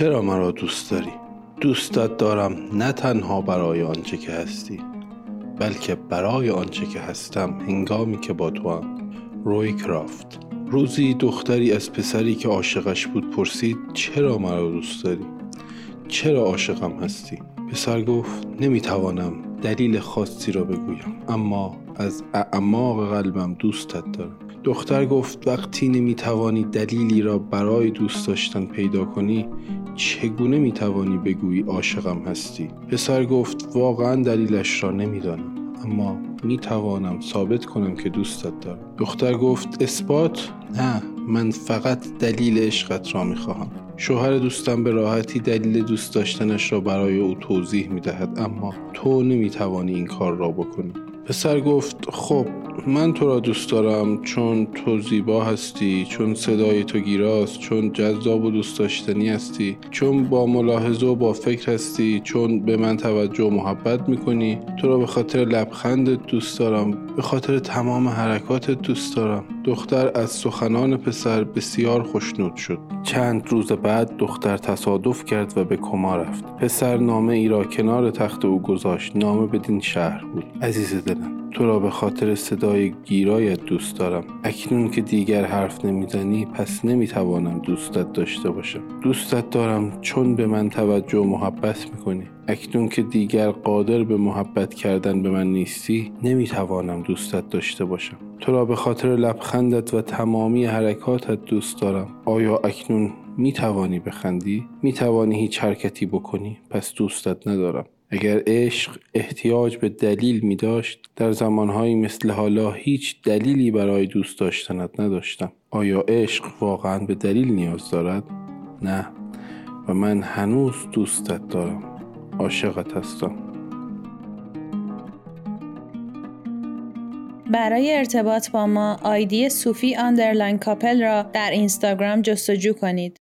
چرا مرا دوست داری؟ دوستت دارم نه تنها برای آنچه که هستی بلکه برای آنچه که هستم هنگامی که با تو هم روی کرافت روزی دختری از پسری که عاشقش بود پرسید چرا مرا دوست داری؟ چرا عاشقم هستی؟ پسر گفت نمی‌توانم دلیل خاصی را بگویم اما از اعماق قلبم دوستت دارم دختر گفت وقتی نمی‌توانی دلیلی را برای دوست داشتن پیدا کنی چگونه می‌توانی بگویی عاشقم هستی؟ پسر گفت واقعا دلیلش را نمی‌دانم اما می‌توانم ثابت کنم که دوستت دارم. دختر گفت اثبات؟ نه من فقط دلیل عشقت را می‌خواهم. شوهر دوستم به راحتی دلیل دوست داشتنش را برای او توضیح می‌دهد اما تو نمی‌توانی این کار را بکنی. پسر گفت خب من تو را دوست دارم چون تو زیبا هستی چون صدای تو گیراست چون جذاب و دوست داشتنی هستی چون با ملاحظه و با فکر هستی چون به من توجه و محبت می‌کنی تو را به خاطر لبخندت دوست دارم به خاطر تمام حرکاتت دوست دارم. دختر از سخنان پسر بسیار خوشنود شد. چند روز بعد دختر تصادف کرد و به کما رفت. پسر نامه ای را کنار تخت او گذاشت. نامه بدین شهر بود. عزیز دلم تو را به خاطر صدای گیرایت دوست دارم. اکنون که دیگر حرف نمی‌زنی پس نمی‌توانم دوستت داشته باشم. دوستت دارم چون به من توجه و محبت می‌کنی. اکنون که دیگر قادر به محبت کردن به من نیستی نمی‌توانم دوستت داشته باشم. تو را به خاطر لبخندت و تمامی حرکاتت دوست دارم. آیا اکنون می‌توانی بخندی؟ می‌توانی هیچ حرکتی بکنی؟ پس دوستت ندارم. اگر عشق احتیاج به دلیل می داشت در زمانهایی مثل حالا هیچ دلیلی برای دوست داشتنت نداشتم آیا عشق واقعا به دلیل نیاز دارد؟ نه و من هنوز دوستت دارم عاشقت هستم برای ارتباط با ما آیدی صوفی underline couple را در اینستاگرام جستجو کنید.